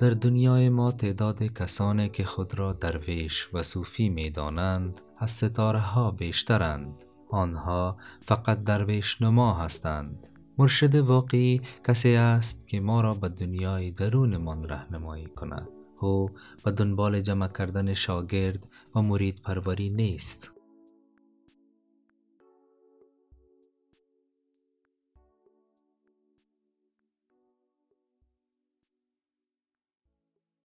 در دنیای ما تعداد کسانی که خود را درویش و صوفی می دانند از ستاره ها بیشترند. آنها فقط درویش نما هستند. مرشد واقعی کسی است که ما را به دنیای درونمان رهنمایی کند. او به دنبال جمع کردن شاگرد و مرید پروری نیست.